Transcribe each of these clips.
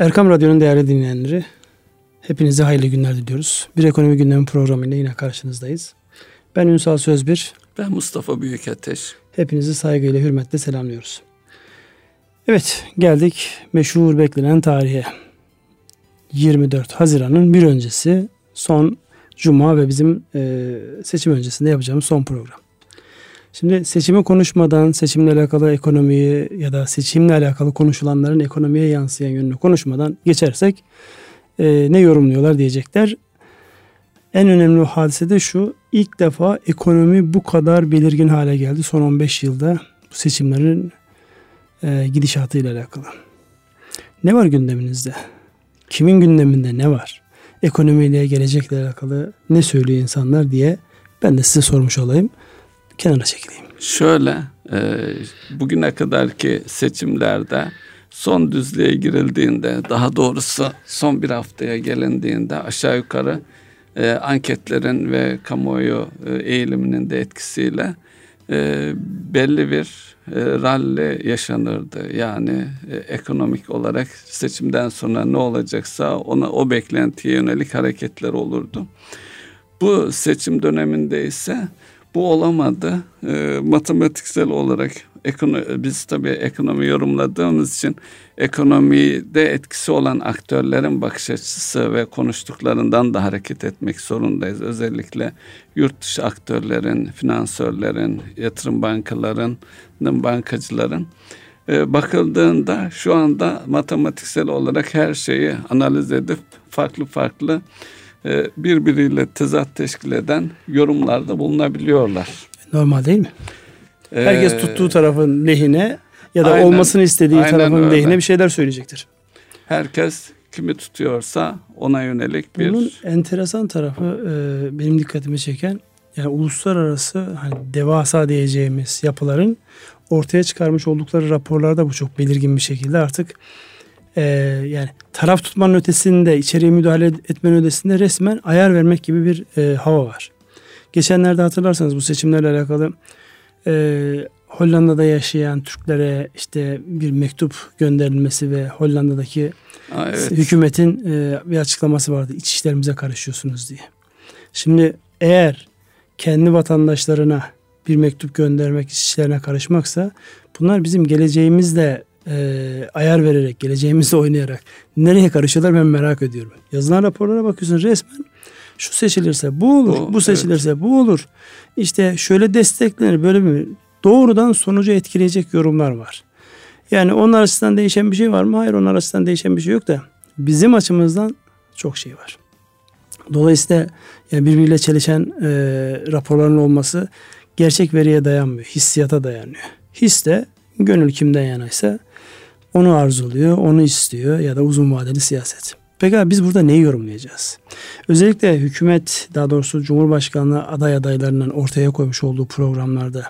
Erkam Radyo'nun değerli dinleyenleri, hepinize hayırlı günler diliyoruz. Bir ekonomi gündemi programıyla yine karşınızdayız. Ben Ünsal Sözbir. Ben Mustafa Büyükateş. Hepinizi saygıyla, hürmetle selamlıyoruz. Evet, geldik meşhur beklenen tarihe. 24 Haziran'ın bir öncesi son Cuma ve bizim e, seçim öncesinde yapacağımız son program. Şimdi seçimi konuşmadan seçimle alakalı ekonomiyi ya da seçimle alakalı konuşulanların ekonomiye yansıyan yönünü konuşmadan geçersek e, ne yorumluyorlar diyecekler. En önemli hadise de şu ilk defa ekonomi bu kadar belirgin hale geldi son 15 yılda bu seçimlerin e, gidişatıyla alakalı. Ne var gündeminizde? Kimin gündeminde ne var? Ekonomiyle gelecekle alakalı ne söylüyor insanlar diye ben de size sormuş olayım kenara çekileyim. Şöyle e, bugüne kadarki seçimlerde son düzlüğe girildiğinde daha doğrusu son bir haftaya gelindiğinde aşağı yukarı e, anketlerin ve kamuoyu e, eğiliminin de etkisiyle e, belli bir e, rally yaşanırdı. Yani e, ekonomik olarak seçimden sonra ne olacaksa ona o beklentiye yönelik hareketler olurdu. Bu seçim döneminde ise bu olamadı. E, matematiksel olarak ekonomi, biz tabii ekonomi yorumladığımız için ekonomide etkisi olan aktörlerin bakış açısı ve konuştuklarından da hareket etmek zorundayız. Özellikle yurt dışı aktörlerin, finansörlerin, yatırım bankalarının, bankacıların e, bakıldığında şu anda matematiksel olarak her şeyi analiz edip farklı farklı birbiriyle tezat teşkil eden yorumlarda bulunabiliyorlar. Normal değil mi? Herkes ee, tuttuğu tarafın lehine ya da aynen, olmasını istediği tarafın öyle. lehine bir şeyler söyleyecektir. Herkes kimi tutuyorsa ona yönelik bir... Bunun enteresan tarafı e, benim dikkatimi çeken yani uluslararası hani devasa diyeceğimiz yapıların ortaya çıkarmış oldukları raporlarda bu çok belirgin bir şekilde artık e, yani taraf tutmanın ötesinde içeriye müdahale etmenin ötesinde resmen ayar vermek gibi bir e, hava var. Geçenlerde hatırlarsanız bu seçimlerle alakalı e, Hollanda'da yaşayan Türklere işte bir mektup gönderilmesi ve Hollanda'daki Aa, evet. hükümetin e, bir açıklaması vardı. İç işlerimize karışıyorsunuz diye. Şimdi eğer kendi vatandaşlarına bir mektup göndermek, iç işlerine karışmaksa bunlar bizim geleceğimizle e, ayar vererek, geleceğimizle oynayarak nereye karışıyorlar ben merak ediyorum. Yazılan raporlara bakıyorsun resmen şu seçilirse bu olur, o, bu seçilirse evet. bu olur. İşte şöyle desteklenir böyle bir doğrudan sonucu etkileyecek yorumlar var. Yani onlar açısından değişen bir şey var mı? Hayır onlar açısından değişen bir şey yok da bizim açımızdan çok şey var. Dolayısıyla yani birbiriyle çelişen e, raporların olması gerçek veriye dayanmıyor. Hissiyata dayanıyor. His de gönül kimden yanaysa onu arzuluyor, onu istiyor ya da uzun vadeli siyaset. Peki biz burada neyi yorumlayacağız? Özellikle hükümet daha doğrusu Cumhurbaşkanlığı aday adaylarının ortaya koymuş olduğu programlarda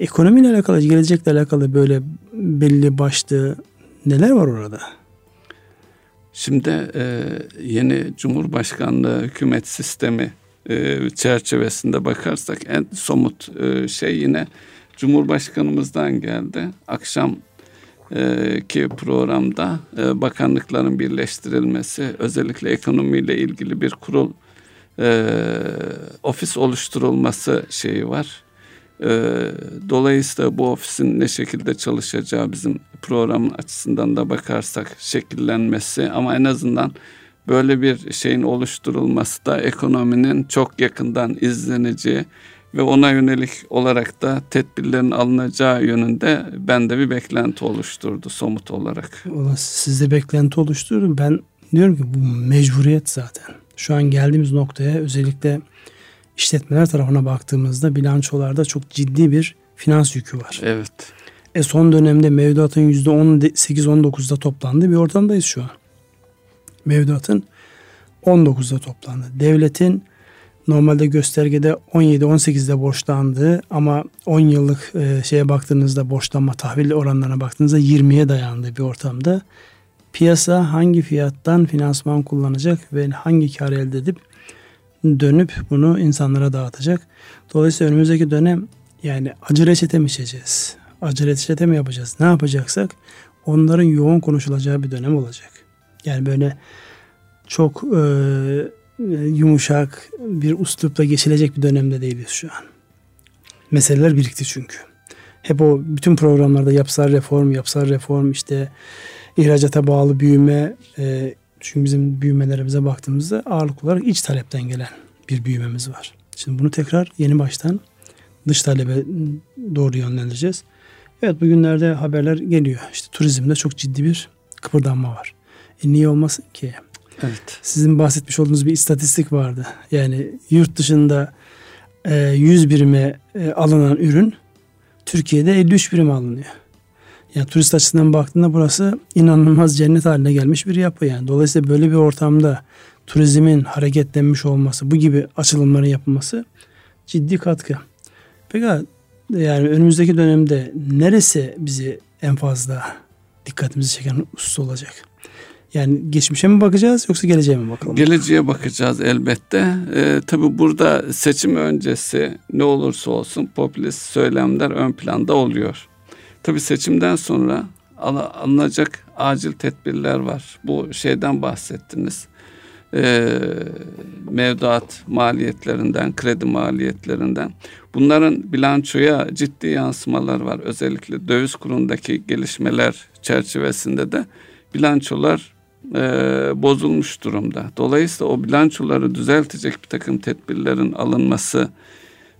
ekonomiyle alakalı, gelecekle alakalı böyle belli başlı neler var orada? Şimdi e, yeni Cumhurbaşkanlığı hükümet sistemi e, çerçevesinde bakarsak en somut e, şey yine Cumhurbaşkanımızdan geldi. Akşam ki programda e, bakanlıkların birleştirilmesi, özellikle ekonomiyle ilgili bir kurul e, ofis oluşturulması şeyi var. Dolayısıyla bu ofisin ne şekilde çalışacağı bizim programın açısından da bakarsak şekillenmesi ama en azından böyle bir şeyin oluşturulması da ekonominin çok yakından izleneceği ve ona yönelik olarak da tedbirlerin alınacağı yönünde bende bir beklenti oluşturdu somut olarak. Sizde beklenti oluşturdu. Ben diyorum ki bu mecburiyet zaten. Şu an geldiğimiz noktaya özellikle işletmeler tarafına baktığımızda bilançolarda çok ciddi bir finans yükü var. Evet. E son dönemde mevduatın %18-19'da toplandığı bir ortamdayız şu an. Mevduatın 19'da toplandı. Devletin normalde göstergede 17-18'de borçlandığı ama 10 yıllık e, şeye baktığınızda borçlanma tahvil oranlarına baktığınızda 20'ye dayandığı bir ortamda piyasa hangi fiyattan finansman kullanacak ve hangi kar elde edip dönüp bunu insanlara dağıtacak. Dolayısıyla önümüzdeki dönem yani acı reçete mi içeceğiz? Acı reçete mi yapacağız? Ne yapacaksak onların yoğun konuşulacağı bir dönem olacak. Yani böyle çok e, yumuşak bir uslupla geçilecek bir dönemde değiliz şu an. Meseleler birikti çünkü. Hep o bütün programlarda yapsal reform, yapsal reform işte ihracata bağlı büyüme e, çünkü bizim büyümelerimize baktığımızda ağırlık olarak iç talepten gelen bir büyümemiz var. Şimdi bunu tekrar yeni baştan dış talebe doğru yönlendireceğiz. Evet bugünlerde haberler geliyor. İşte turizmde çok ciddi bir kıpırdanma var. E niye olmasın ki? Evet. Sizin bahsetmiş olduğunuz bir istatistik vardı. Yani yurt dışında e, 100 birime e, alınan ürün Türkiye'de 53 birim alınıyor. Yani turist açısından baktığında burası inanılmaz cennet haline gelmiş bir yapı yani. Dolayısıyla böyle bir ortamda turizmin hareketlenmiş olması, bu gibi açılımların yapılması ciddi katkı. Peki yani önümüzdeki dönemde neresi bizi en fazla dikkatimizi çeken husus olacak? Yani geçmişe mi bakacağız yoksa geleceğe mi bakalım? Geleceğe bakacağız elbette. Ee, tabii burada seçim öncesi ne olursa olsun popülist söylemler ön planda oluyor. Tabii seçimden sonra alınacak acil tedbirler var. Bu şeyden bahsettiniz. Ee, mevduat maliyetlerinden, kredi maliyetlerinden. Bunların bilançoya ciddi yansımalar var. Özellikle döviz kurundaki gelişmeler çerçevesinde de bilançolar e, bozulmuş durumda. Dolayısıyla o bilançoları düzeltecek bir takım tedbirlerin alınması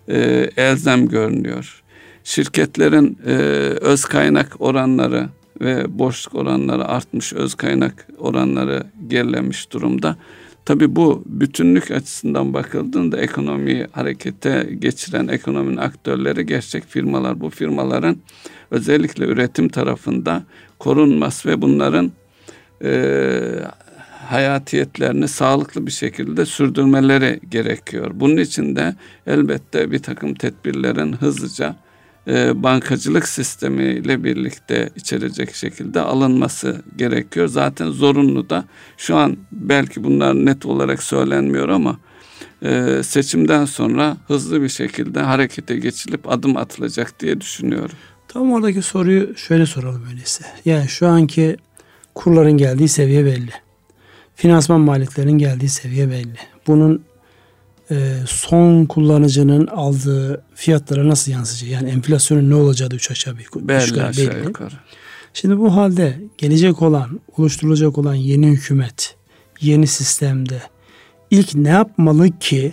e, elzem görünüyor. Şirketlerin e, öz kaynak oranları ve boşluk oranları artmış, öz kaynak oranları gerilemiş durumda. Tabi bu bütünlük açısından bakıldığında ekonomiyi harekete geçiren ekonominin aktörleri gerçek firmalar. Bu firmaların özellikle üretim tarafında korunması ve bunların e, hayatiyetlerini sağlıklı bir şekilde sürdürmeleri gerekiyor. Bunun için de elbette bir takım tedbirlerin hızlıca e, bankacılık sistemiyle birlikte içerecek şekilde alınması gerekiyor. Zaten zorunlu da şu an belki bunlar net olarak söylenmiyor ama e, seçimden sonra hızlı bir şekilde harekete geçilip adım atılacak diye düşünüyorum. Tam oradaki soruyu şöyle soralım öyleyse. Yani şu anki kurların geldiği seviye belli. Finansman maliyetlerinin geldiği seviye belli. Bunun e, son kullanıcının aldığı fiyatlara nasıl yansıyacak? Yani enflasyonun ne olacağı da üç aşağı bir belli. Aşağı belli. yukarı. Şimdi bu halde gelecek olan, oluşturulacak olan yeni hükümet, yeni sistemde ilk ne yapmalı ki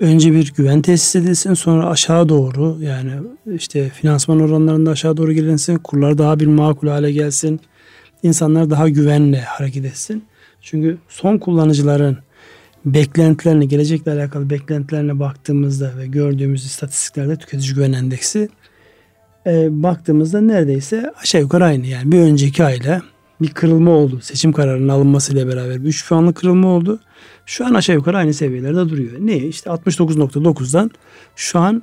önce bir güven tesis edilsin sonra aşağı doğru yani işte finansman oranlarında aşağı doğru gelinsin kurlar daha bir makul hale gelsin insanlar daha güvenle hareket etsin. Çünkü son kullanıcıların beklentilerine, gelecekle alakalı beklentilerine baktığımızda ve gördüğümüz istatistiklerde tüketici güven endeksi e, baktığımızda neredeyse aşağı yukarı aynı. Yani bir önceki ayla bir kırılma oldu. Seçim kararının alınmasıyla beraber bir 3 puanlık kırılma oldu. Şu an aşağı yukarı aynı seviyelerde duruyor. Ne? İşte 69.9'dan şu an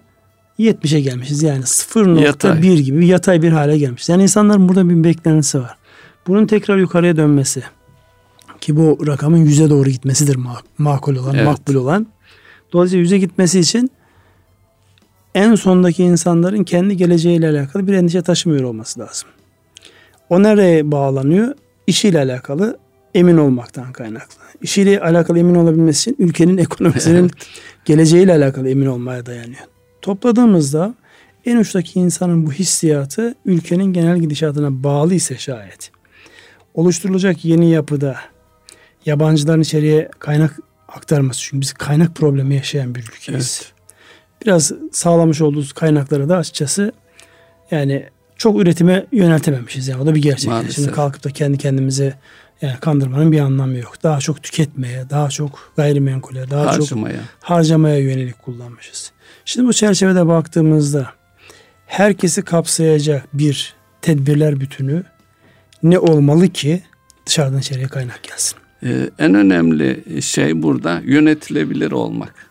70'e gelmişiz. Yani 0.1 gibi yatay bir hale gelmiş. Yani insanların burada bir beklentisi var. Bunun tekrar yukarıya dönmesi ki bu rakamın yüze doğru gitmesidir makul olan, evet. makbul olan. Dolayısıyla yüze gitmesi için en sondaki insanların kendi geleceğiyle alakalı bir endişe taşımıyor olması lazım. O nereye bağlanıyor? İşiyle alakalı emin olmaktan kaynaklı. İşiyle alakalı emin olabilmesi için ülkenin ekonomisinin evet. geleceğiyle alakalı emin olmaya dayanıyor. Topladığımızda en uçtaki insanın bu hissiyatı ülkenin genel gidişatına bağlı ise şayet oluşturulacak yeni yapıda yabancıların içeriye kaynak aktarması. Çünkü biz kaynak problemi yaşayan bir ülkeyiz. Evet. Biraz sağlamış olduğumuz kaynakları da açıkçası yani çok üretime yöneltememişiz. Yani o da bir gerçek. Maalesef. Şimdi kalkıp da kendi kendimize yani kandırmanın bir anlamı yok. Daha çok tüketmeye, daha çok gayrimenkule, daha harcamaya. çok harcamaya yönelik kullanmışız. Şimdi bu çerçevede baktığımızda herkesi kapsayacak bir tedbirler bütünü ne olmalı ki dışarıdan içeriye kaynak gelsin? Ee, en önemli şey burada yönetilebilir olmak.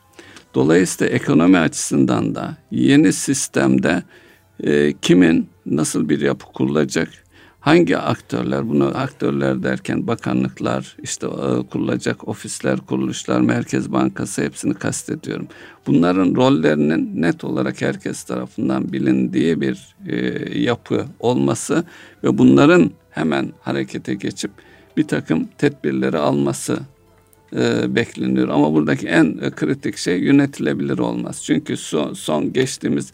Dolayısıyla ekonomi açısından da yeni sistemde e, kimin nasıl bir yapı kurulacak, hangi aktörler bunu aktörler derken bakanlıklar işte e, kurulacak ofisler kuruluşlar Merkez Bankası hepsini kastediyorum. Bunların rollerinin net olarak herkes tarafından bilindiği bir e, yapı olması ve bunların hemen harekete geçip bir takım tedbirleri alması e, bekleniyor. Ama buradaki en e, kritik şey yönetilebilir olmaz. Çünkü son, son geçtiğimiz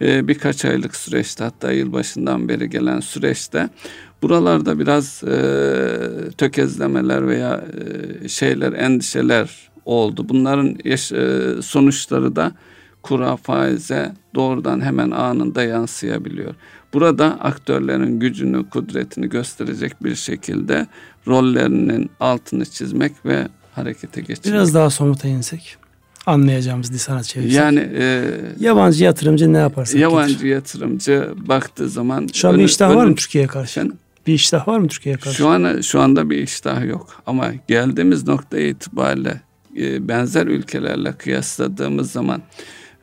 e, birkaç aylık süreçte hatta yılbaşından beri gelen süreçte buralarda biraz e, tökezlemeler veya e, şeyler endişeler oldu. Bunların yaş, e, sonuçları da kura faize doğrudan hemen anında yansıyabiliyor. Burada aktörlerin gücünü, kudretini gösterecek bir şekilde rollerinin altını çizmek ve harekete geçmek. Biraz daha somuta insek anlayacağımız lisana çevirsek. Yani e, yabancı yatırımcı ne yaparsa yabancı getir. yatırımcı baktığı zaman şu an bir iştah var mı Türkiye'ye karşı? Efendim? Bir iştah var mı Türkiye'ye karşı? Şu an şu anda bir iştah yok ama geldiğimiz nokta itibariyle e, benzer ülkelerle kıyasladığımız zaman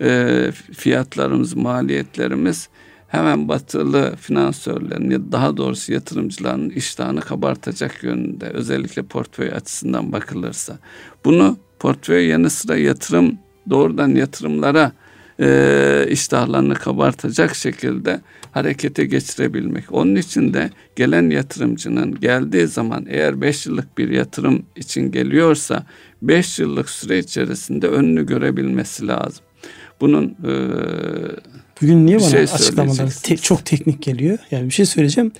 e, fiyatlarımız, maliyetlerimiz hemen batılı finansörlerin ya daha doğrusu yatırımcıların iştahını kabartacak yönünde özellikle portföy açısından bakılırsa. Bunu portföy yanı sıra yatırım doğrudan yatırımlara e, iştahlarını kabartacak şekilde harekete geçirebilmek. Onun için de gelen yatırımcının geldiği zaman eğer 5 yıllık bir yatırım için geliyorsa 5 yıllık süre içerisinde önünü görebilmesi lazım. Bunun e, Bugün niye bana şey açıklamalar te- çok teknik geliyor? Yani bir şey söyleyeceğim.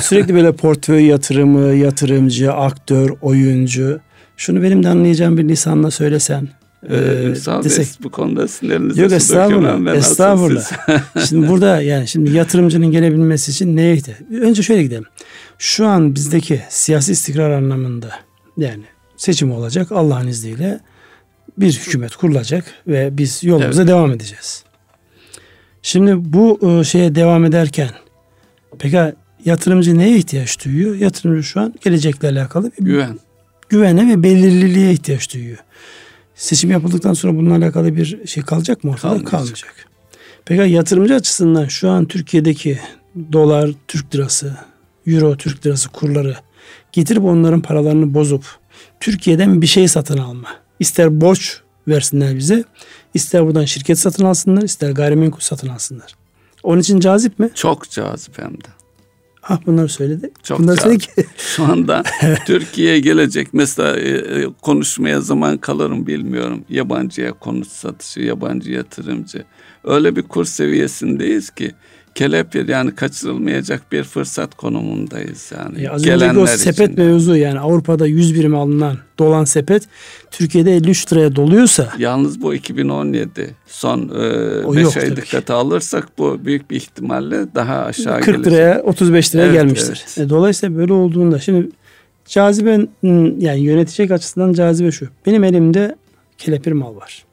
Sürekli böyle portföy yatırımı, yatırımcı, aktör, oyuncu. Şunu benim de anlayacağım bir lisanla söylesen. Ee, ee desek, bu konuda sinirlerinizi Yok estağfurullah. Estağfurullah. şimdi burada yani şimdi yatırımcının gelebilmesi için neye ihtiyaç? Önce şöyle gidelim. Şu an bizdeki siyasi istikrar anlamında yani seçim olacak Allah'ın izniyle bir hükümet kurulacak ve biz yolumuza evet. devam edeceğiz. Şimdi bu e, şeye devam ederken peki yatırımcı neye ihtiyaç duyuyor? Yatırımcı şu an gelecekle alakalı bir güven. Güvene ve belirliliğe ihtiyaç duyuyor. Seçim yapıldıktan sonra bununla alakalı bir şey kalacak mı ortada? Kalmayacak. Kalmayacak. Peki yatırımcı açısından şu an Türkiye'deki dolar, Türk lirası, euro, Türk lirası kurları getirip onların paralarını bozup Türkiye'den bir şey satın alma. İster borç versinler bize, ister buradan şirket satın alsınlar, ister gayrimenkul satın alsınlar. Onun için cazip mi? Çok cazip hem de. Ah bunları söyledi. Çok bunları söyledi ki. Şu anda Türkiye'ye gelecek mesela e, e, konuşmaya zaman kalırım bilmiyorum. Yabancıya konut satışı, yabancı yatırımcı. Öyle bir kur seviyesindeyiz ki kelepir yani kaçırılmayacak bir fırsat konumundayız yani. Ya az Gelenler o sepet için. mevzu yani Avrupa'da 100 birim alınan dolan sepet Türkiye'de 53 liraya doluyorsa. Yalnız bu 2017 son 5 e, ay dikkate alırsak bu büyük bir ihtimalle daha aşağı 40 gelecek. liraya 35 liraya evet, gelmiştir. Evet. E, dolayısıyla böyle olduğunda şimdi caziben yani yönetecek açısından cazibe şu. Benim elimde kelepir mal var.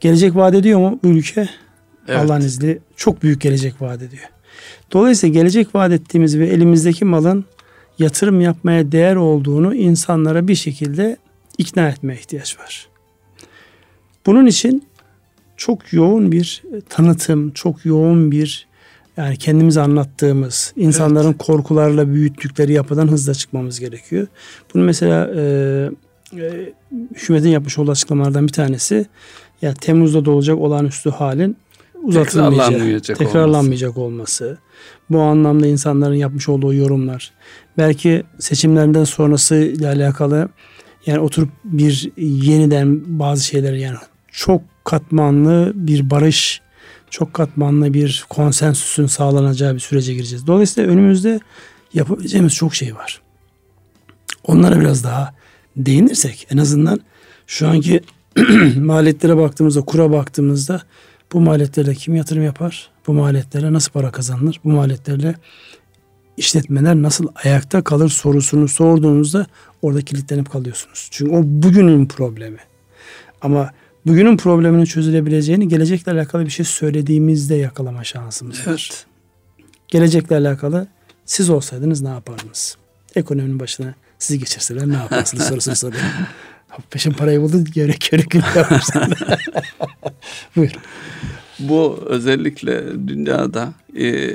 Gelecek vaat ediyor mu bu ülke? Evet. Allah'ın izniyle çok büyük gelecek vaat ediyor. Dolayısıyla gelecek vaat ettiğimiz ve elimizdeki malın yatırım yapmaya değer olduğunu insanlara bir şekilde ikna etmeye ihtiyaç var. Bunun için çok yoğun bir tanıtım, çok yoğun bir yani kendimize anlattığımız, insanların evet. korkularla büyüttükleri yapıdan hızla çıkmamız gerekiyor. Bunu mesela e, e, hükümetin yapmış olduğu açıklamalardan bir tanesi ya Temmuz'da da olacak olağanüstü halin uzatılmayacak, tekrarlanmayacak olması. olması. Bu anlamda insanların yapmış olduğu yorumlar. Belki seçimlerinden sonrası ile alakalı yani oturup bir yeniden bazı şeyler yani çok katmanlı bir barış, çok katmanlı bir konsensüsün sağlanacağı bir sürece gireceğiz. Dolayısıyla önümüzde yapabileceğimiz çok şey var. Onlara biraz daha değinirsek en azından şu anki maliyetlere baktığımızda, kura baktığımızda bu maliyetlerle kim yatırım yapar? Bu maliyetlerle nasıl para kazanılır? Bu maliyetlerle işletmeler nasıl ayakta kalır sorusunu sorduğunuzda orada kilitlenip kalıyorsunuz. Çünkü o bugünün problemi. Ama bugünün probleminin çözülebileceğini gelecekle alakalı bir şey söylediğimizde yakalama şansımız evet. var. Gelecekle alakalı siz olsaydınız ne yapardınız? Ekonominin başına sizi geçirseler ne yaparsınız sorusunu soruyorum. Peşin parayı buldun gerek gerek yaparsın. Buyur. Bu özellikle dünyada e,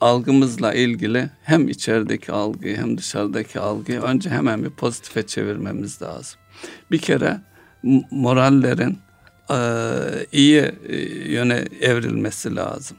algımızla ilgili hem içerideki algıyı hem dışarıdaki algıyı önce hemen bir pozitife çevirmemiz lazım. Bir kere morallerin e, iyi e, yöne evrilmesi lazım.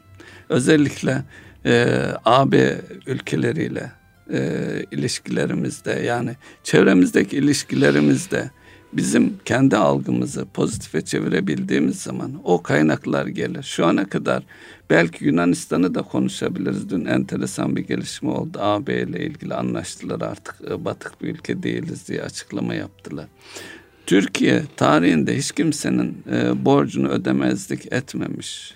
Özellikle e, AB ülkeleriyle e, ilişkilerimizde yani çevremizdeki ilişkilerimizde bizim kendi algımızı pozitife çevirebildiğimiz zaman o kaynaklar gelir. Şu ana kadar belki Yunanistan'ı da konuşabiliriz. Dün enteresan bir gelişme oldu. AB ile ilgili anlaştılar artık e, batık bir ülke değiliz diye açıklama yaptılar. Türkiye tarihinde hiç kimsenin e, borcunu ödemezlik etmemiş.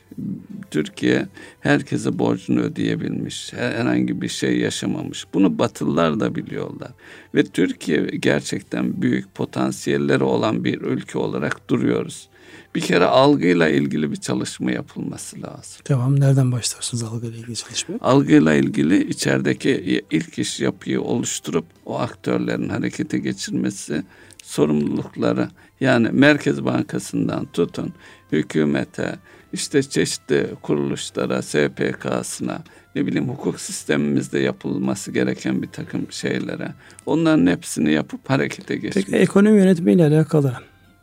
Türkiye herkese borcunu ödeyebilmiş. Herhangi bir şey yaşamamış. Bunu Batılılar da biliyorlar. Ve Türkiye gerçekten büyük potansiyelleri olan bir ülke olarak duruyoruz. Bir kere algıyla ilgili bir çalışma yapılması lazım. Tamam. Nereden başlarsınız algıyla ilgili çalışma? Algıyla ilgili içerideki ilk iş yapıyı oluşturup o aktörlerin harekete geçirmesi sorumlulukları yani Merkez Bankası'ndan tutun hükümete, işte çeşitli kuruluşlara, SPK'sına, ne bileyim hukuk sistemimizde yapılması gereken bir takım şeylere onların hepsini yapıp harekete geçmek. Peki ekonomi yönetimiyle alakalı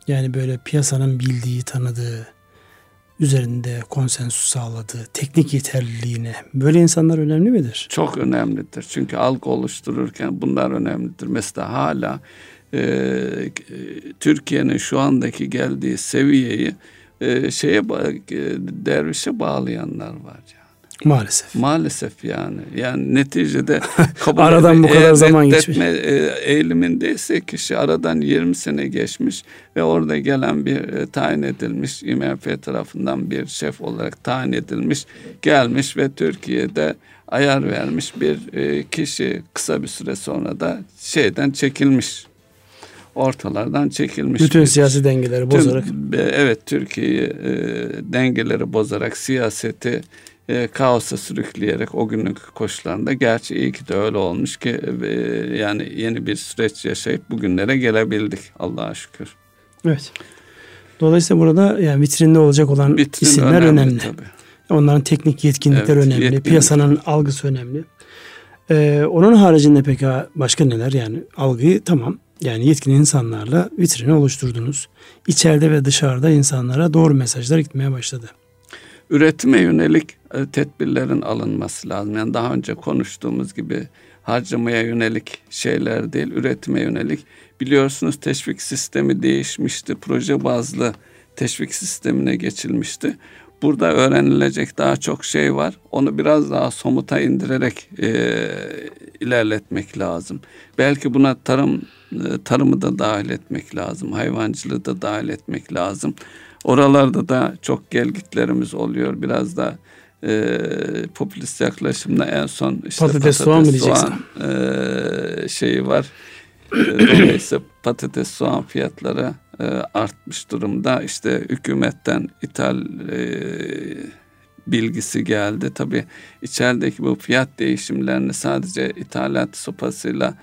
yani böyle piyasanın bildiği, tanıdığı, üzerinde konsensüs sağladığı, teknik yeterliliğine böyle insanlar önemli midir? Çok önemlidir. Çünkü algı oluştururken bunlar önemlidir. Mesela hala e, Türkiye'nin şu andaki geldiği seviyeyi e, şeye e, dervişe bağlayanlar var yani. Maalesef. Maalesef yani. Yani neticede kabul aradan bu kadar zaman geçmiş. E, eğilimindeyse kişi aradan 20 sene geçmiş ve orada gelen bir e, tayin edilmiş IMF tarafından bir şef olarak tayin edilmiş gelmiş ve Türkiye'de ayar vermiş bir e, kişi kısa bir süre sonra da şeyden çekilmiş ortalardan çekilmiş. Bütün bir, siyasi dengeleri bozarak. Tüm, evet Türkiye'yi e, dengeleri bozarak siyaseti e, kaosa sürükleyerek o günlük koşullarında gerçi iyi ki de öyle olmuş ki e, yani yeni bir süreç yaşayıp bugünlere gelebildik Allah'a şükür. Evet. Dolayısıyla burada yani vitrinde olacak olan Vitrin isimler önemli. önemli. Tabii. Onların teknik yetkinlikler evet, önemli. Yetkinlik. Piyasanın algısı önemli. Ee, onun haricinde peki başka neler yani algıyı tamam yani yetkin insanlarla vitrini oluşturdunuz. İçeride ve dışarıda insanlara doğru mesajlar gitmeye başladı. Üretime yönelik e, tedbirlerin alınması lazım. Yani daha önce konuştuğumuz gibi harcamaya yönelik şeyler değil, üretime yönelik. Biliyorsunuz teşvik sistemi değişmişti. Proje bazlı teşvik sistemine geçilmişti. Burada öğrenilecek daha çok şey var. Onu biraz daha somuta indirerek e, ilerletmek lazım. Belki buna tarım tarımı da dahil etmek lazım. Hayvancılığı da dahil etmek lazım. Oralarda da çok gelgitlerimiz oluyor. Biraz da e, popülist yaklaşımda en son işte patates, patates soğan mı diyeceksin? e, şeyi var. E, dolayısıyla patates soğan fiyatları e, artmış durumda. İşte hükümetten ithal e, bilgisi geldi. Tabi içerideki bu fiyat değişimlerini sadece ithalat sopasıyla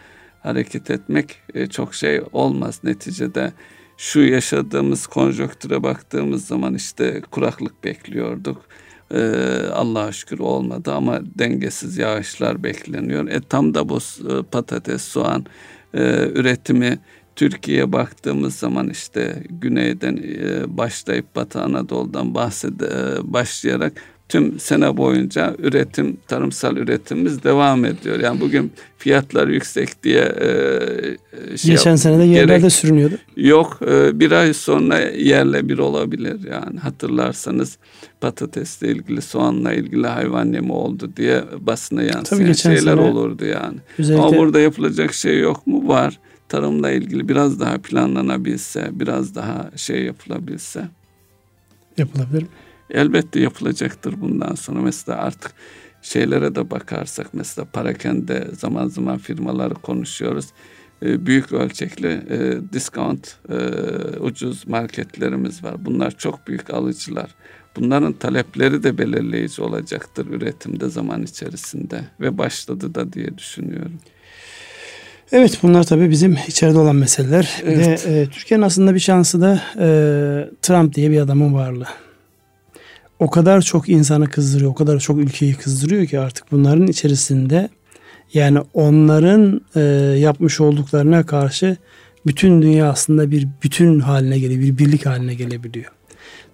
hareket etmek e, çok şey olmaz. Neticede şu yaşadığımız konjonktüre baktığımız zaman işte kuraklık bekliyorduk. Ee, Allah'a şükür olmadı ama dengesiz yağışlar bekleniyor. E, tam da bu e, patates, soğan e, üretimi Türkiye'ye baktığımız zaman işte güneyden e, başlayıp Batı Anadolu'dan bahsede, e, başlayarak tüm sene boyunca üretim, tarımsal üretimimiz devam ediyor. Yani bugün fiyatlar yüksek diye e, şey Geçen sene de yerlerde gerek, sürünüyordu. Yok e, bir ay sonra yerle bir olabilir yani hatırlarsanız patatesle ilgili soğanla ilgili hayvan yemi oldu diye basına yansıyan şeyler olurdu yani. Özellikle... Ama burada yapılacak şey yok mu? Var. Tarımla ilgili biraz daha planlanabilse, biraz daha şey yapılabilse. Yapılabilir mi? Elbette yapılacaktır bundan sonra. Mesela artık şeylere de bakarsak mesela parakende zaman zaman firmaları konuşuyoruz. E, büyük ölçekli e, discount e, ucuz marketlerimiz var. Bunlar çok büyük alıcılar. Bunların talepleri de belirleyici olacaktır üretimde zaman içerisinde ve başladı da diye düşünüyorum. Evet bunlar tabii bizim içeride olan meseleler. Evet. Ve e, Türkiye'nin aslında bir şansı da e, Trump diye bir adamın varlığı. O kadar çok insanı kızdırıyor, o kadar çok ülkeyi kızdırıyor ki artık bunların içerisinde yani onların e, yapmış olduklarına karşı bütün dünya aslında bir bütün haline geliyor, bir birlik haline gelebiliyor.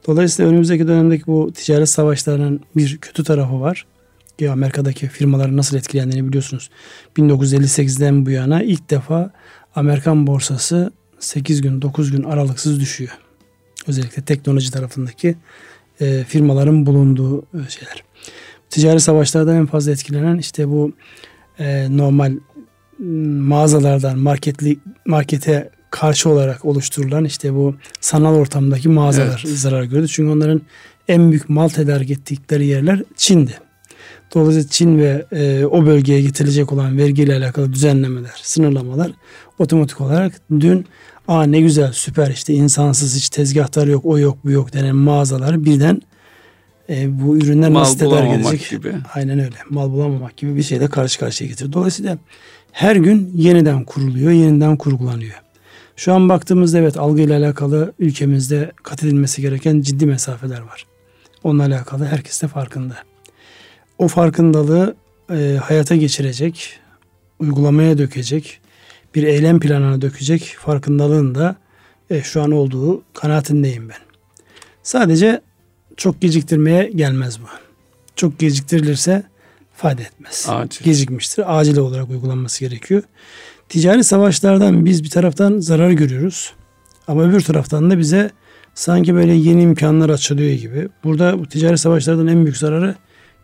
Dolayısıyla önümüzdeki dönemdeki bu ticaret savaşlarının bir kötü tarafı var. Ya Amerika'daki firmaların nasıl etkilendiğini biliyorsunuz. 1958'den bu yana ilk defa Amerikan borsası 8 gün 9 gün aralıksız düşüyor. Özellikle teknoloji tarafındaki e, firmaların bulunduğu e, şeyler. Ticari savaşlardan en fazla etkilenen işte bu e, normal mağazalardan marketli markete karşı olarak oluşturulan işte bu sanal ortamdaki mağazalar evet. zarar gördü. Çünkü onların en büyük mal tedarik ettikleri yerler Çin'di. Dolayısıyla Çin ve e, o bölgeye getirilecek olan vergiyle alakalı düzenlemeler, sınırlamalar otomatik olarak dün aa ne güzel süper işte insansız hiç tezgahtar yok o yok bu yok denen mağazalar birden e, bu ürünler mal nasıl tedarik edecek? gibi. Aynen öyle. Mal bulamamak gibi bir şeyle karşı karşıya getiriyor. Dolayısıyla her gün yeniden kuruluyor, yeniden kurgulanıyor. Şu an baktığımızda evet algıyla alakalı ülkemizde kat edilmesi gereken ciddi mesafeler var. Onunla alakalı herkes de farkında. O farkındalığı e, hayata geçirecek, uygulamaya dökecek, bir eylem planına dökecek farkındalığın da e, şu an olduğu kanaatindeyim ben. Sadece çok geciktirmeye gelmez bu. Çok geciktirilirse fayda etmez. Acil. Gecikmiştir. Acil olarak uygulanması gerekiyor. Ticari savaşlardan biz bir taraftan zarar görüyoruz. Ama öbür taraftan da bize sanki böyle yeni imkanlar açılıyor gibi. Burada bu ticari savaşlardan en büyük zararı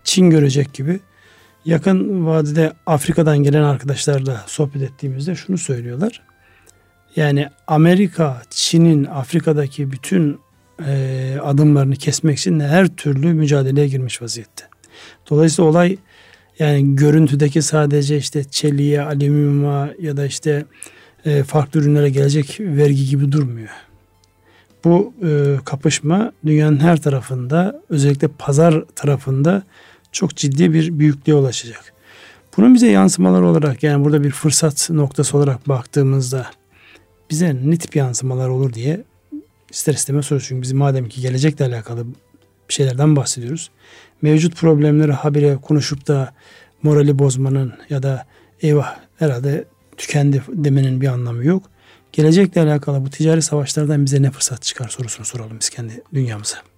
Çin görecek gibi. Yakın vadede Afrika'dan gelen arkadaşlarla sohbet ettiğimizde şunu söylüyorlar. Yani Amerika, Çin'in Afrika'daki bütün e, adımlarını kesmek için her türlü mücadeleye girmiş vaziyette. Dolayısıyla olay yani görüntüdeki sadece işte çeliğe, alüminyuma ya da işte e, farklı ürünlere gelecek vergi gibi durmuyor. Bu e, kapışma dünyanın her tarafında özellikle pazar tarafında çok ciddi bir büyüklüğe ulaşacak. Bunun bize yansımalar olarak yani burada bir fırsat noktası olarak baktığımızda bize ne tip yansımalar olur diye ister istemez soruyoruz. Çünkü biz madem ki gelecekle alakalı bir şeylerden bahsediyoruz. Mevcut problemleri habire konuşup da morali bozmanın ya da eyvah herhalde tükendi demenin bir anlamı yok. Gelecekle alakalı bu ticari savaşlardan bize ne fırsat çıkar sorusunu soralım biz kendi dünyamıza.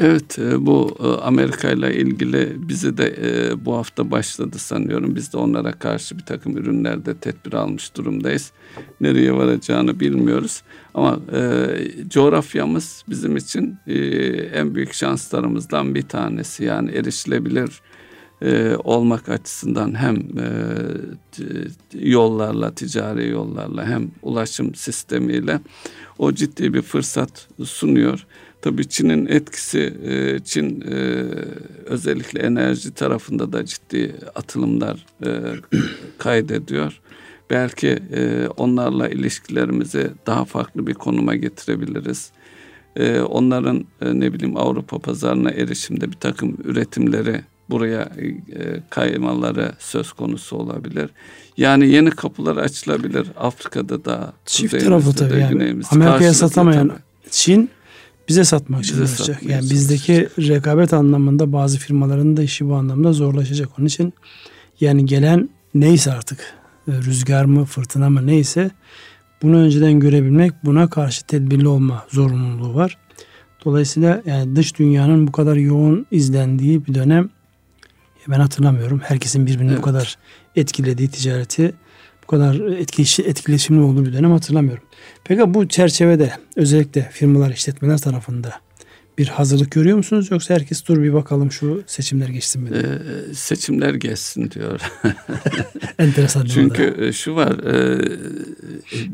Evet e, bu e, Amerika ile ilgili bizi de e, bu hafta başladı sanıyorum. Biz de onlara karşı bir takım ürünlerde tedbir almış durumdayız. Nereye varacağını bilmiyoruz. Ama coğrafyamız bizim için en büyük şanslarımızdan bir tanesi. Yani erişilebilir olmak açısından hem yollarla, ticari yollarla hem ulaşım sistemiyle o ciddi bir fırsat sunuyor. Tabii Çin'in etkisi, e, Çin e, özellikle enerji tarafında da ciddi atılımlar e, kaydediyor. Belki onlarla ilişkilerimizi daha farklı bir konuma getirebiliriz. Onların ne bileyim Avrupa pazarına erişimde bir takım üretimleri buraya kaymaları söz konusu olabilir. Yani yeni kapılar açılabilir Afrika'da da. Çift tarafı tabii yani. Amerika'ya satamayan tabii. Çin bize satmak için uğraşacak. Yani bizdeki rekabet anlamında bazı firmaların da işi bu anlamda zorlaşacak. Onun için yani gelen neyse artık e, rüzgar mı fırtına mı neyse bunu önceden görebilmek buna karşı tedbirli olma zorunluluğu var. Dolayısıyla yani dış dünyanın bu kadar yoğun izlendiği bir dönem ben hatırlamıyorum. Herkesin birbirini evet. bu kadar etkilediği ticareti kadar etkileşi, etkileşimli olduğu bir dönem hatırlamıyorum. Peki bu çerçevede özellikle firmalar, işletmeler tarafında bir hazırlık görüyor musunuz? Yoksa herkes dur bir bakalım şu seçimler geçsin mi? Ee, seçimler geçsin diyor. Enteresan. Çünkü. E, şu var e,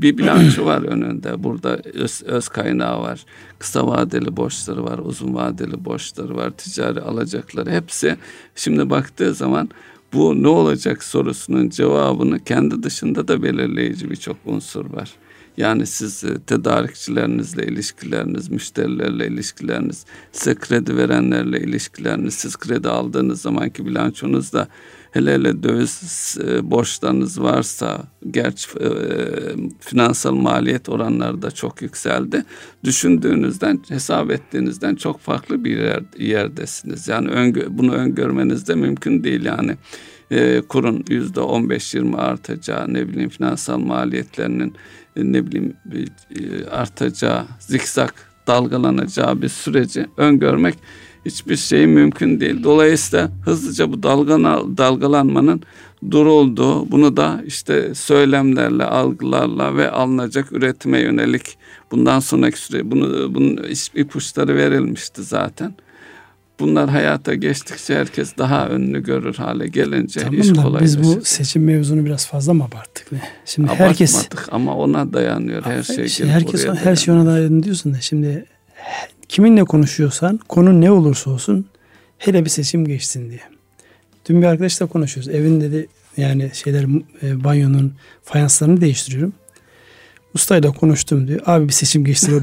bir bilanço var önünde. Burada öz, öz kaynağı var. Kısa vadeli borçları var. Uzun vadeli borçları var. Ticari alacakları hepsi. Şimdi baktığı zaman bu ne olacak sorusunun cevabını kendi dışında da belirleyici birçok unsur var. Yani siz e, tedarikçilerinizle ilişkileriniz, müşterilerle ilişkileriniz, size kredi verenlerle ilişkileriniz, siz kredi aldığınız zamanki bilançonuzda hele hele döviz e, borçlarınız varsa gerçi e, finansal maliyet oranları da çok yükseldi. Düşündüğünüzden hesap ettiğinizden çok farklı bir yer, yerdesiniz. Yani öngö, bunu öngörmeniz de mümkün değil yani e, kurun yüzde 15-20 artacağı ne bileyim finansal maliyetlerinin e, ne bileyim e, artacağı zikzak dalgalanacağı bir süreci öngörmek hiçbir şey mümkün değil. Dolayısıyla hızlıca bu dalgana, dalgalanmanın durulduğu, bunu da işte söylemlerle, algılarla ve alınacak üretime yönelik bundan sonraki süre bunu bunun ipuçları verilmişti zaten. Bunlar hayata geçtikçe herkes daha önünü görür hale gelince tamam iş kolaylaşır. Biz bu seçim mevzunu biraz fazla mı abarttık ne? Şimdi herkes ama ona dayanıyor her şey. şey herkes her şey ona dayanıyor diyorsun da şimdi kiminle konuşuyorsan konu ne olursa olsun hele bir seçim geçsin diye. Dün bir arkadaşla konuşuyoruz. Evin dedi yani şeyler e, banyonun fayanslarını değiştiriyorum. Ustayla konuştum diyor. Abi bir seçim geçsin.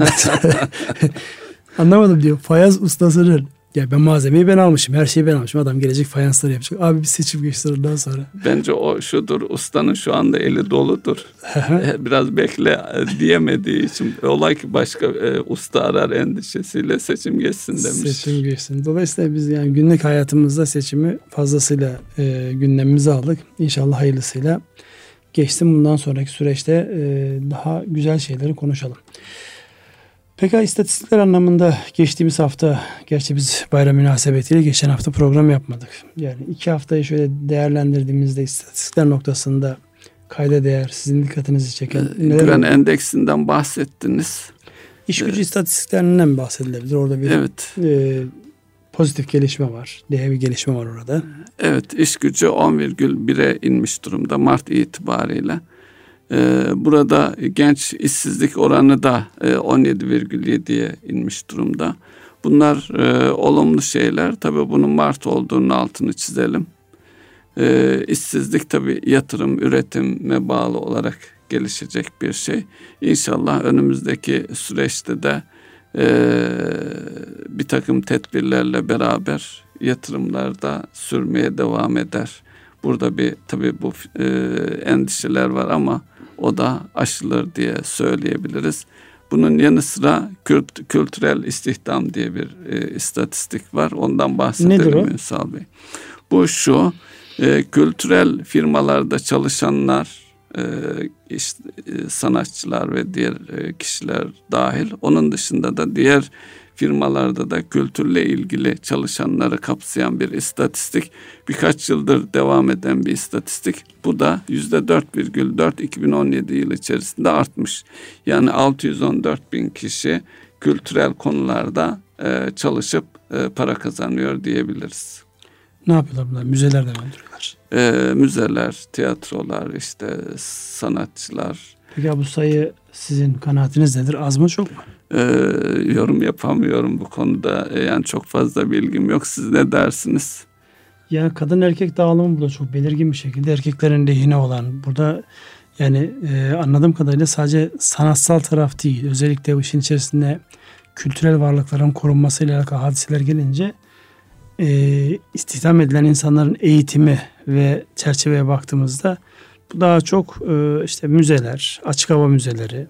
Anlamadım diyor. Fayans ustasının ya ben malzemeyi ben almışım. Her şeyi ben almışım. Adam gelecek fayansları yapacak. Abi bir seçim geçti ondan sonra. Bence o şudur. Ustanın şu anda eli doludur. E, biraz bekle e, diyemediği için olay ki başka e, usta arar endişesiyle seçim geçsin demiş. Seçim geçsin. Dolayısıyla biz yani günlük hayatımızda seçimi fazlasıyla e, gündemimize aldık. İnşallah hayırlısıyla geçsin. Bundan sonraki süreçte e, daha güzel şeyleri konuşalım. Peki istatistikler anlamında geçtiğimiz hafta, gerçi biz bayram münasebetiyle geçen hafta program yapmadık. Yani iki haftayı şöyle değerlendirdiğimizde istatistikler noktasında kayda değer, sizin dikkatinizi çeken ee, Güven oldu? endeksinden bahsettiniz. İş gücü ee, istatistiklerinden bahsedilebilir? Orada bir evet. e, pozitif gelişme var. Değer bir gelişme var orada. Evet, iş gücü 10,1'e inmiş durumda Mart itibariyle. Ee, burada genç işsizlik oranı da 17,7'ye e, inmiş durumda. Bunlar e, olumlu şeyler. Tabii bunun Mart olduğunun altını çizelim. E, işsizlik tabii yatırım, üretime bağlı olarak gelişecek bir şey. İnşallah önümüzdeki süreçte de e, bir takım tedbirlerle beraber yatırımlar da sürmeye devam eder. Burada bir tabii bu e, endişeler var ama o da aşılır diye söyleyebiliriz. Bunun yanı sıra kült, kültürel istihdam diye bir e, istatistik var. Ondan bahsedelim Ünsal Bey. Bu şu, e, kültürel firmalarda çalışanlar, e, işte, e, sanatçılar ve diğer e, kişiler dahil. Onun dışında da diğer firmalarda da kültürle ilgili çalışanları kapsayan bir istatistik. Birkaç yıldır devam eden bir istatistik. Bu da yüzde 4,4 2017 yıl içerisinde artmış. Yani 614 bin kişi kültürel konularda e, çalışıp e, para kazanıyor diyebiliriz. Ne yapıyorlar bunlar? Müzelerden öldürüyorlar. E, müzeler, tiyatrolar, işte sanatçılar. Peki bu sayı sizin kanaatiniz nedir? Az mı çok mu? E, yorum yapamıyorum bu konuda. E, yani çok fazla bilgim yok. Siz ne dersiniz? Ya kadın erkek dağılımı burada çok belirgin bir şekilde erkeklerin lehine olan. Burada yani e, anladığım kadarıyla sadece sanatsal taraf değil. Özellikle bu işin içerisinde kültürel varlıkların korunmasıyla alakalı hadiseler gelince e, istihdam edilen insanların eğitimi ve çerçeveye baktığımızda bu daha çok e, işte müzeler, açık hava müzeleri,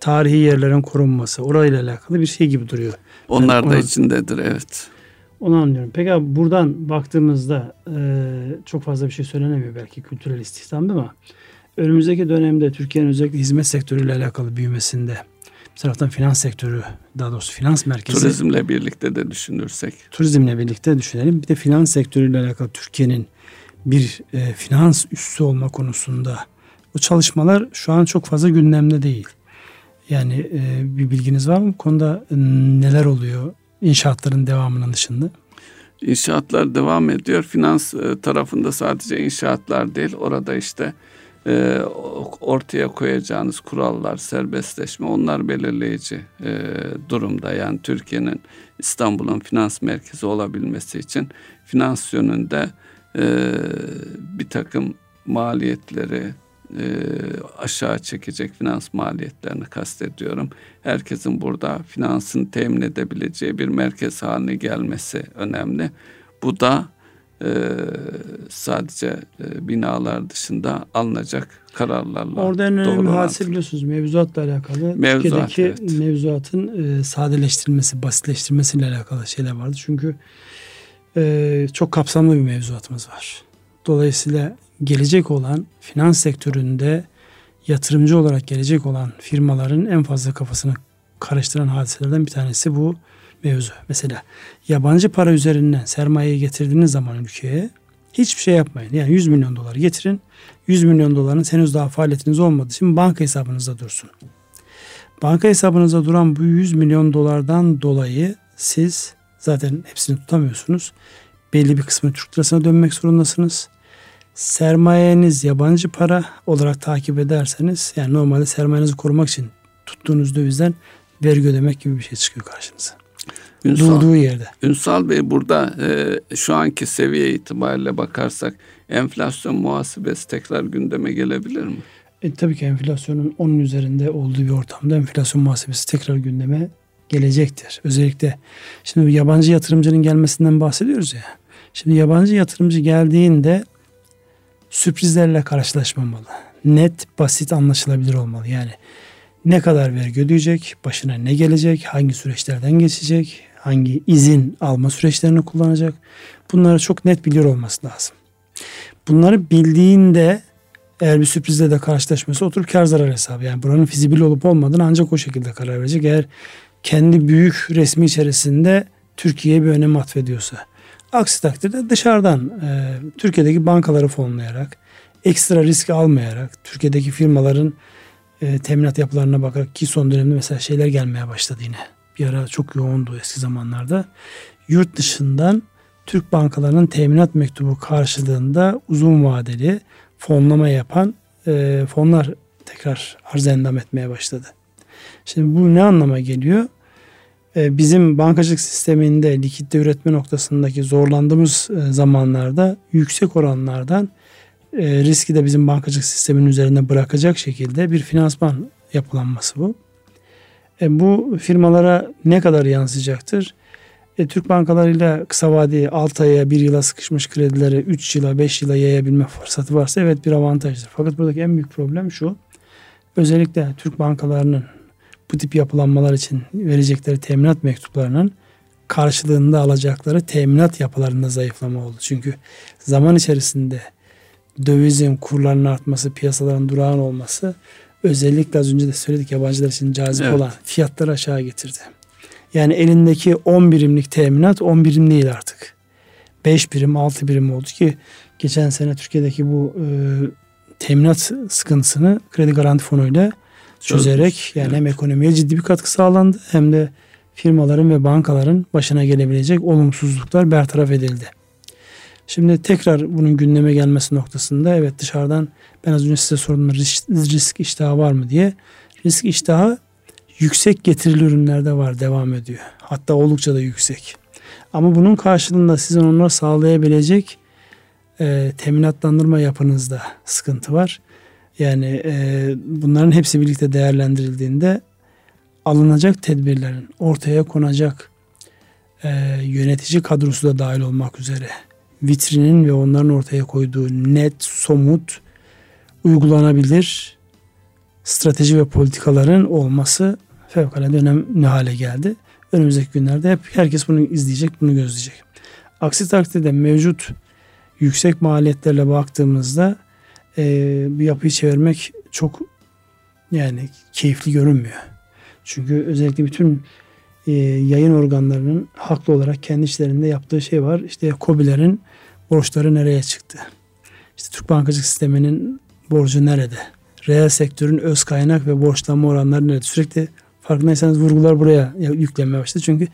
tarihi yerlerin korunması orayla alakalı bir şey gibi duruyor. Onlar yani da ona, içindedir evet. Onu anlıyorum. Peki abi buradan baktığımızda e, çok fazla bir şey söylenemiyor belki kültürel istihdamda ama önümüzdeki dönemde Türkiye'nin özellikle hizmet sektörüyle alakalı büyümesinde bir taraftan finans sektörü daha doğrusu finans merkezi. Turizmle birlikte de düşünürsek. Turizmle birlikte düşünelim. Bir de finans sektörüyle alakalı Türkiye'nin bir e, finans üssü olma konusunda bu çalışmalar şu an çok fazla gündemde değil. Yani e, bir bilginiz var mı? Bu konuda neler oluyor inşaatların devamının dışında? İnşaatlar devam ediyor. Finans e, tarafında sadece inşaatlar değil. Orada işte e, ortaya koyacağınız kurallar, serbestleşme onlar belirleyici e, durumda. Yani Türkiye'nin İstanbul'un finans merkezi olabilmesi için finans yönünde e, bir takım maliyetleri, e, aşağı çekecek finans maliyetlerini kastediyorum. Herkesin burada finansını temin edebileceği bir merkez haline gelmesi önemli. Bu da e, sadece e, binalar dışında alınacak kararlarla Orada en önemli hadise biliyorsunuz mevzuatla alakalı. Mevzuat, Türkiye'deki evet. mevzuatın e, sadeleştirilmesi, basitleştirilmesiyle alakalı şeyler vardı. Çünkü e, çok kapsamlı bir mevzuatımız var. Dolayısıyla gelecek olan finans sektöründe yatırımcı olarak gelecek olan firmaların en fazla kafasını karıştıran hadiselerden bir tanesi bu mevzu. Mesela yabancı para üzerinden sermayeyi getirdiğiniz zaman ülkeye hiçbir şey yapmayın. Yani 100 milyon dolar getirin. 100 milyon doların henüz daha faaliyetiniz olmadığı için banka hesabınızda dursun. Banka hesabınızda duran bu 100 milyon dolardan dolayı siz zaten hepsini tutamıyorsunuz. Belli bir kısmı Türk lirasına dönmek zorundasınız. Sermayeniz yabancı para olarak takip ederseniz yani normalde sermayenizi korumak için tuttuğunuz dövizden vergi ödemek gibi bir şey çıkıyor karşınıza. Ünsal, Durduğu yerde. Ünsal Bey burada e, şu anki seviye itibariyle bakarsak enflasyon muhasebesi tekrar gündeme gelebilir mi? E, tabii ki enflasyonun onun üzerinde olduğu bir ortamda enflasyon muhasebesi tekrar gündeme gelecektir. Özellikle şimdi yabancı yatırımcının gelmesinden bahsediyoruz ya. Şimdi yabancı yatırımcı geldiğinde sürprizlerle karşılaşmamalı. Net, basit, anlaşılabilir olmalı. Yani ne kadar vergi ödeyecek, başına ne gelecek, hangi süreçlerden geçecek, hangi izin alma süreçlerini kullanacak. Bunları çok net biliyor olması lazım. Bunları bildiğinde eğer bir sürprizle de karşılaşması oturup kar zarar hesabı. Yani buranın fizibil olup olmadığını ancak o şekilde karar verecek. Eğer kendi büyük resmi içerisinde Türkiye'ye bir önem atfediyorsa. Aksi takdirde dışarıdan e, Türkiye'deki bankaları fonlayarak, ekstra risk almayarak, Türkiye'deki firmaların e, teminat yapılarına bakarak ki son dönemde mesela şeyler gelmeye başladı yine. Bir ara çok yoğundu eski zamanlarda. Yurt dışından Türk bankalarının teminat mektubu karşılığında uzun vadeli fonlama yapan e, fonlar tekrar arz endam etmeye başladı. Şimdi bu ne anlama geliyor? E, bizim bankacılık sisteminde likitte üretme noktasındaki zorlandığımız e, zamanlarda yüksek oranlardan e, riski de bizim bankacılık sisteminin üzerine bırakacak şekilde bir finansman yapılanması bu. Bu firmalara ne kadar yansıyacaktır? E, Türk bankalarıyla kısa vadeli 6 aya 1 yıla sıkışmış kredileri 3 yıla 5 yıla yayabilme fırsatı varsa evet bir avantajdır. Fakat buradaki en büyük problem şu. Özellikle Türk bankalarının bu tip yapılanmalar için verecekleri teminat mektuplarının karşılığında alacakları teminat yapılarında zayıflama oldu. Çünkü zaman içerisinde dövizin kurlarının artması, piyasaların durağan olması özellikle az önce de söyledik yabancılar için cazip evet. olan fiyatları aşağı getirdi. Yani elindeki 10 birimlik teminat 10 birim değil artık. 5 birim 6 birim oldu ki geçen sene Türkiye'deki bu e, teminat sıkıntısını kredi garanti fonuyla çözerek yani evet. hem ekonomiye ciddi bir katkı sağlandı hem de firmaların ve bankaların başına gelebilecek olumsuzluklar bertaraf edildi. Şimdi tekrar bunun gündeme gelmesi noktasında evet dışarıdan ben az önce size sordum risk, risk iştahı var mı diye. Risk iştahı yüksek getirili ürünlerde var devam ediyor. Hatta oldukça da yüksek. Ama bunun karşılığında sizin onları sağlayabilecek e, teminatlandırma yapınızda sıkıntı var. Yani e, bunların hepsi birlikte değerlendirildiğinde alınacak tedbirlerin ortaya konacak e, yönetici kadrosu da dahil olmak üzere vitrinin ve onların ortaya koyduğu net, somut, uygulanabilir strateji ve politikaların olması fevkalade önemli hale geldi. Önümüzdeki günlerde hep herkes bunu izleyecek, bunu gözleyecek. Aksi takdirde mevcut yüksek maliyetlerle baktığımızda e, bir yapıyı çevirmek çok yani keyifli görünmüyor. Çünkü özellikle bütün e, yayın organlarının haklı olarak kendi işlerinde yaptığı şey var. İşte COBİ'lerin borçları nereye çıktı? İşte Türk bankacılık sisteminin borcu nerede? Reel sektörün öz kaynak ve borçlanma oranları nerede? Sürekli farkındaysanız vurgular buraya yüklenmeye başladı. Çünkü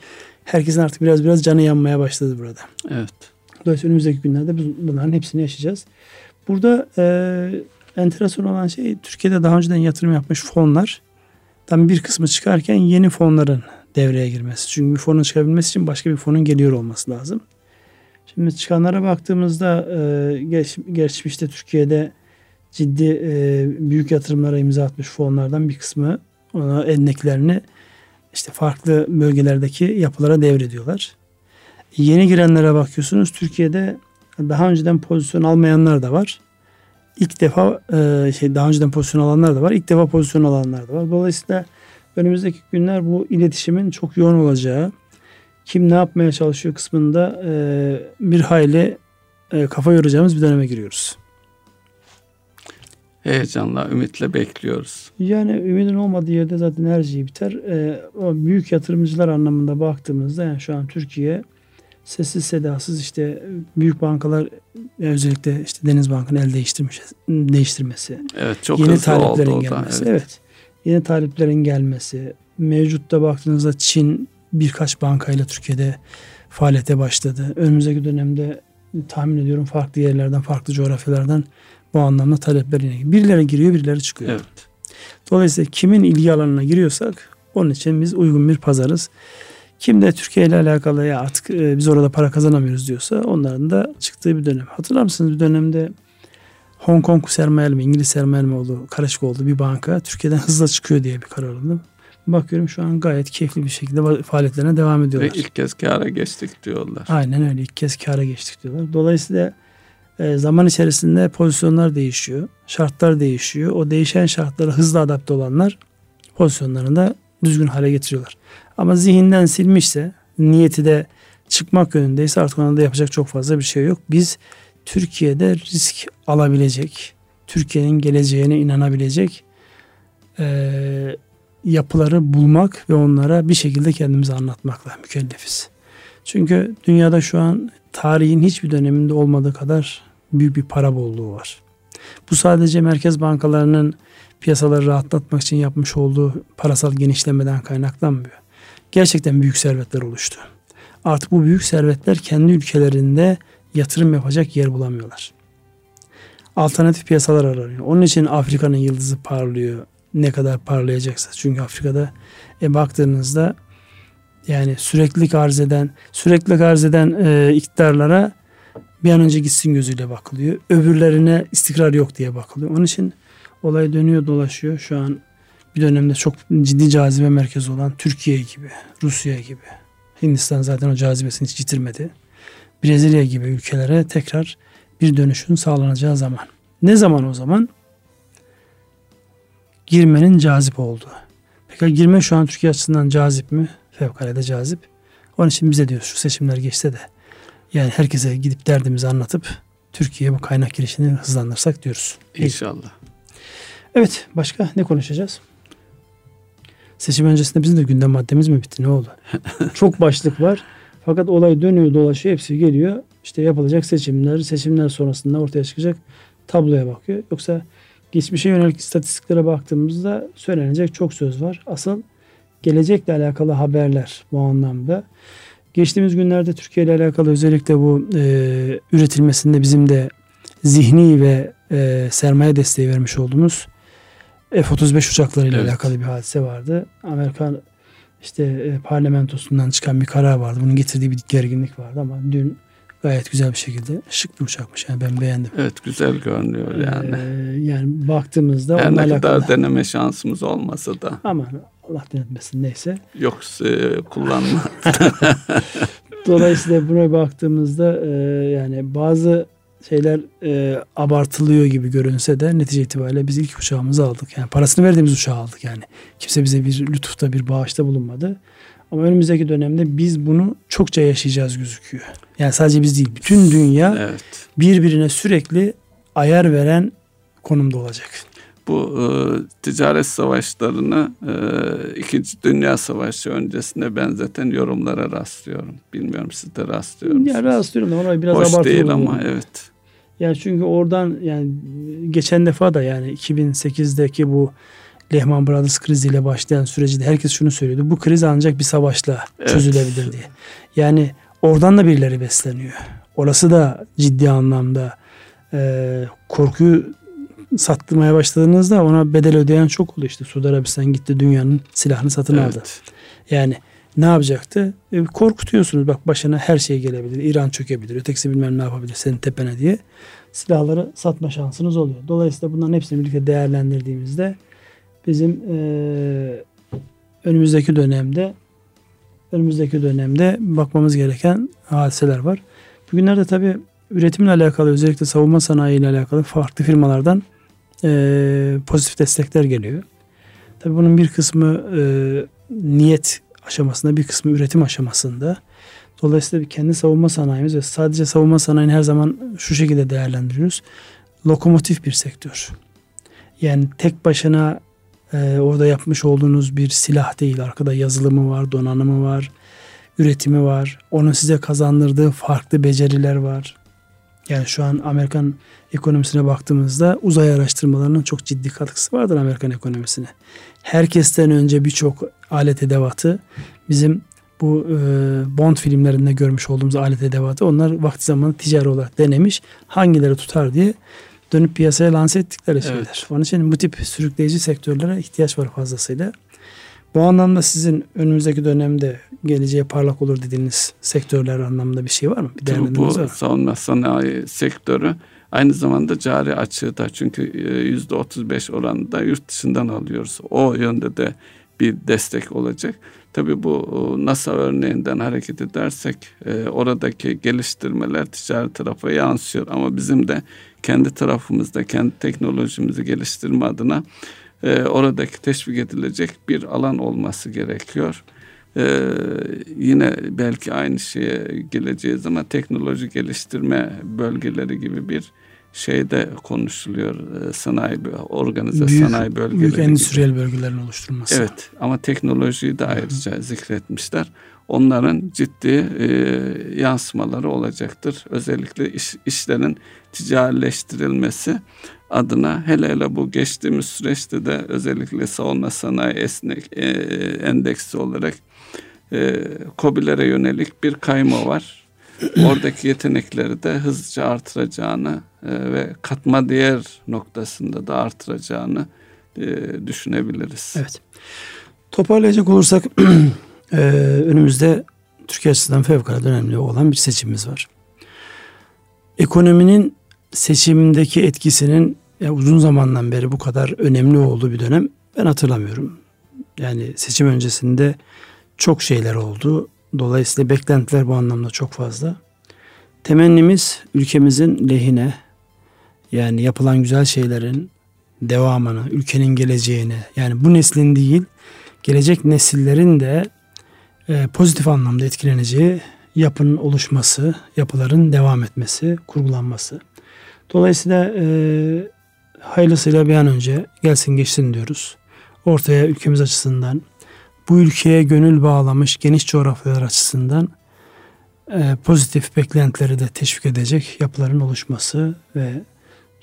herkesin artık biraz biraz canı yanmaya başladı burada. Evet. Dolayısıyla önümüzdeki günlerde biz bunların hepsini yaşayacağız. Burada e, enteresan olan şey Türkiye'de daha önceden yatırım yapmış fonlar tam bir kısmı çıkarken yeni fonların devreye girmesi. Çünkü bir fonun çıkabilmesi için başka bir fonun geliyor olması lazım. Şimdi çıkanlara baktığımızda e, geç, geçmişte Türkiye'de ciddi e, büyük yatırımlara imza atmış fonlardan bir kısmı ona endeklerini işte farklı bölgelerdeki yapılara devrediyorlar. Yeni girenlere bakıyorsunuz Türkiye'de Daha önceden pozisyon almayanlar da var. İlk defa e, şey daha önceden pozisyon alanlar da var. İlk defa pozisyon alanlar da var. Dolayısıyla önümüzdeki günler bu iletişimin çok yoğun olacağı, kim ne yapmaya çalışıyor kısmında e, bir hayli e, kafa yoracağımız bir döneme giriyoruz. Heyecanla, ümitle bekliyoruz. Yani ümidin olmadığı yerde zaten her şey biter. E, o büyük yatırımcılar anlamında baktığımızda yani şu an Türkiye sessiz sedasız işte büyük bankalar özellikle işte Deniz Bank'ın el değiştirmiş, değiştirmesi. Evet çok yeni hızlı taliplerin oldu gelmesi. o da. Evet. evet. Yeni taliplerin gelmesi. Mevcutta baktığınızda Çin birkaç bankayla Türkiye'de faaliyete başladı. Önümüzdeki dönemde tahmin ediyorum farklı yerlerden, farklı coğrafyalardan bu anlamda talepler yine. Birileri giriyor, birileri çıkıyor. Evet. Dolayısıyla kimin ilgi alanına giriyorsak onun için biz uygun bir pazarız. Kim de Türkiye ile alakalı ya artık e, biz orada para kazanamıyoruz diyorsa onların da çıktığı bir dönem. Hatırlar mısınız bir dönemde Hong Kong sermayeli mi İngiliz sermayeli mi oldu karışık oldu bir banka Türkiye'den hızla çıkıyor diye bir karar alındı. Bakıyorum şu an gayet keyifli bir şekilde faaliyetlerine devam ediyorlar. Ve ilk kez kâra geçtik diyorlar. Aynen öyle ilk kez kâra geçtik diyorlar. Dolayısıyla e, zaman içerisinde pozisyonlar değişiyor. Şartlar değişiyor. O değişen şartlara hızlı adapte olanlar pozisyonlarını da düzgün hale getiriyorlar. Ama zihinden silmişse, niyeti de çıkmak yönündeyse artık ona da yapacak çok fazla bir şey yok. Biz Türkiye'de risk alabilecek, Türkiye'nin geleceğine inanabilecek e, yapıları bulmak ve onlara bir şekilde kendimizi anlatmakla mükellefiz. Çünkü dünyada şu an tarihin hiçbir döneminde olmadığı kadar büyük bir para bolluğu var. Bu sadece merkez bankalarının piyasaları rahatlatmak için yapmış olduğu parasal genişlemeden kaynaklanmıyor. Gerçekten büyük servetler oluştu. Artık bu büyük servetler kendi ülkelerinde yatırım yapacak yer bulamıyorlar. Alternatif piyasalar aranıyor. Onun için Afrika'nın yıldızı parlıyor. Ne kadar parlayacaksa. Çünkü Afrika'da e, baktığınızda yani sürekli arz eden, sürekli arz eden e, iktidarlara bir an önce gitsin gözüyle bakılıyor. Öbürlerine istikrar yok diye bakılıyor. Onun için olay dönüyor dolaşıyor. Şu an bir dönemde çok ciddi cazibe merkezi olan Türkiye gibi, Rusya gibi. Hindistan zaten o cazibesini hiç yitirmedi. Brezilya gibi ülkelere tekrar bir dönüşün sağlanacağı zaman. Ne zaman o zaman? Girmenin cazip olduğu. Peki girme şu an Türkiye açısından cazip mi? Fevkalade cazip. Onun için bize diyoruz şu seçimler geçse de yani herkese gidip derdimizi anlatıp Türkiye'ye bu kaynak girişini hızlandırsak diyoruz. İnşallah. Evet başka ne konuşacağız? Seçim öncesinde bizim de gündem maddemiz mi bitti ne oldu? Çok başlık var. Fakat olay dönüyor dolaşıyor hepsi geliyor. İşte yapılacak seçimler, seçimler sonrasında ortaya çıkacak tabloya bakıyor. Yoksa geçmişe yönelik istatistiklere baktığımızda söylenecek çok söz var. Asıl gelecekle alakalı haberler bu anlamda. Geçtiğimiz günlerde Türkiye ile alakalı özellikle bu e, üretilmesinde bizim de zihni ve e, sermaye desteği vermiş olduğumuz F-35 uçaklarıyla evet. alakalı bir hadise vardı. Amerikan işte e, parlamentosundan çıkan bir karar vardı. Bunun getirdiği bir gerginlik vardı ama dün gayet güzel bir şekilde şık bir uçakmış. Yani ben beğendim. Evet güzel görünüyor yani. Ee, yani baktığımızda Her ne kadar alakalı... deneme şansımız olmasa da. Ama Allah denetmesin neyse. Yok e, kullanma. Dolayısıyla buraya baktığımızda e, yani bazı şeyler e, abartılıyor gibi görünse de netice itibariyle biz ilk uçağımızı aldık. Yani parasını verdiğimiz uçağı aldık yani. Kimse bize bir lütufta bir bağışta bulunmadı. Ama önümüzdeki dönemde biz bunu çokça yaşayacağız gözüküyor. Yani sadece biz değil bütün dünya evet. birbirine sürekli ayar veren konumda olacak. Bu e, ticaret savaşlarını e, İkinci Dünya Savaşı öncesinde benzeten yorumlara rastlıyorum. Bilmiyorum siz de rastlıyor musunuz? Ya rastlıyorum da ona biraz Hoş değil ama evet. Yani çünkü oradan yani geçen defa da yani 2008'deki bu Lehman Brothers kriziyle başlayan süreci herkes şunu söylüyordu. Bu kriz ancak bir savaşla evet. çözülebilir diye. Yani oradan da birileri besleniyor. Orası da ciddi anlamda e, korkuyu sattırmaya başladığınızda ona bedel ödeyen çok oldu. İşte Suudi Arabistan gitti dünyanın silahını satın evet. aldı. Yani ne yapacaktı? E, korkutuyorsunuz bak başına her şey gelebilir. İran çökebilir. Ötekisi bilmem ne yapabilir senin tepene diye. Silahları satma şansınız oluyor. Dolayısıyla bunların hepsini birlikte değerlendirdiğimizde bizim e, önümüzdeki dönemde önümüzdeki dönemde bakmamız gereken hadiseler var. Bugünlerde tabi üretimle alakalı özellikle savunma sanayi ile alakalı farklı firmalardan e, pozitif destekler geliyor. Tabii bunun bir kısmı e, niyet aşamasında bir kısmı üretim aşamasında. Dolayısıyla kendi savunma sanayimiz ve sadece savunma sanayini her zaman şu şekilde değerlendiriyoruz. Lokomotif bir sektör. Yani tek başına e, orada yapmış olduğunuz bir silah değil. Arkada yazılımı var, donanımı var, üretimi var. Onun size kazandırdığı farklı beceriler var. Yani şu an Amerikan ekonomisine baktığımızda uzay araştırmalarının çok ciddi katkısı vardır Amerikan ekonomisine. Herkesten önce birçok alet edevatı bizim bu e, Bond filmlerinde görmüş olduğumuz alet edevatı onlar vakti zamanı ticari olarak denemiş. Hangileri tutar diye dönüp piyasaya lanse ettikleri şeyler. Evet. Onun için bu tip sürükleyici sektörlere ihtiyaç var fazlasıyla. Bu anlamda sizin önümüzdeki dönemde geleceğe parlak olur dediğiniz sektörler anlamında bir şey var mı? Bir Tabii bu var. savunma sanayi sektörü aynı zamanda cari açığı da çünkü e, yüzde 35 oranında yurt dışından alıyoruz. O yönde de bir destek olacak. Tabii bu NASA örneğinden hareket edersek e, oradaki geliştirmeler ticari tarafa yansıyor ama bizim de kendi tarafımızda kendi teknolojimizi geliştirme adına e, oradaki teşvik edilecek bir alan olması gerekiyor. Ee, yine belki aynı şeye geleceğiz ama teknoloji geliştirme bölgeleri gibi bir şeyde konuşuluyor. Ee, sanayi organize büyük, sanayi bölgeleri Büyük endüstriyel gibi. bölgelerin oluşturulması. Evet ama teknolojiyi de ayrıca Hı. zikretmişler. Onların ciddi e, yansımaları olacaktır. Özellikle iş, işlerin ticarileştirilmesi adına hele hele bu geçtiğimiz süreçte de özellikle savunma sanayi esnek e, endeksi olarak e, COBİ'lere yönelik bir kayma var. Oradaki yetenekleri de hızlıca artıracağını e, ve katma değer noktasında da artıracağını e, düşünebiliriz. Evet. Toparlayacak olursak e, önümüzde Türkiye açısından fevkalade önemli olan bir seçimimiz var. Ekonominin seçimdeki etkisinin ya uzun zamandan beri bu kadar önemli olduğu bir dönem ben hatırlamıyorum. Yani seçim öncesinde çok şeyler oldu. Dolayısıyla beklentiler bu anlamda çok fazla. Temennimiz ülkemizin lehine yani yapılan güzel şeylerin devamını, ülkenin geleceğini yani bu neslin değil gelecek nesillerin de e, pozitif anlamda etkileneceği yapının oluşması, yapıların devam etmesi, kurgulanması. Dolayısıyla e, hayırlısıyla bir an önce gelsin geçsin diyoruz. Ortaya ülkemiz açısından, bu ülkeye gönül bağlamış geniş coğrafyalar açısından e, pozitif beklentileri de teşvik edecek yapıların oluşması ve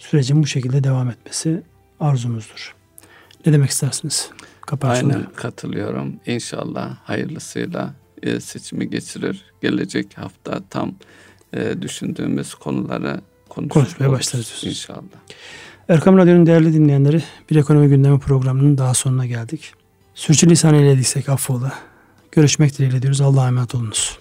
sürecin bu şekilde devam etmesi arzumuzdur. Ne demek istersiniz? Aynen katılıyorum. İnşallah hayırlısıyla e, seçimi geçirir. Gelecek hafta tam e, düşündüğümüz konuları konuşmaya başlarız. İnşallah. Erkam Radyo'nun değerli dinleyenleri bir ekonomi gündemi programının daha sonuna geldik. Sürçülisan eylediysek affola. Görüşmek dileğiyle diyoruz. Allah'a emanet olunuz.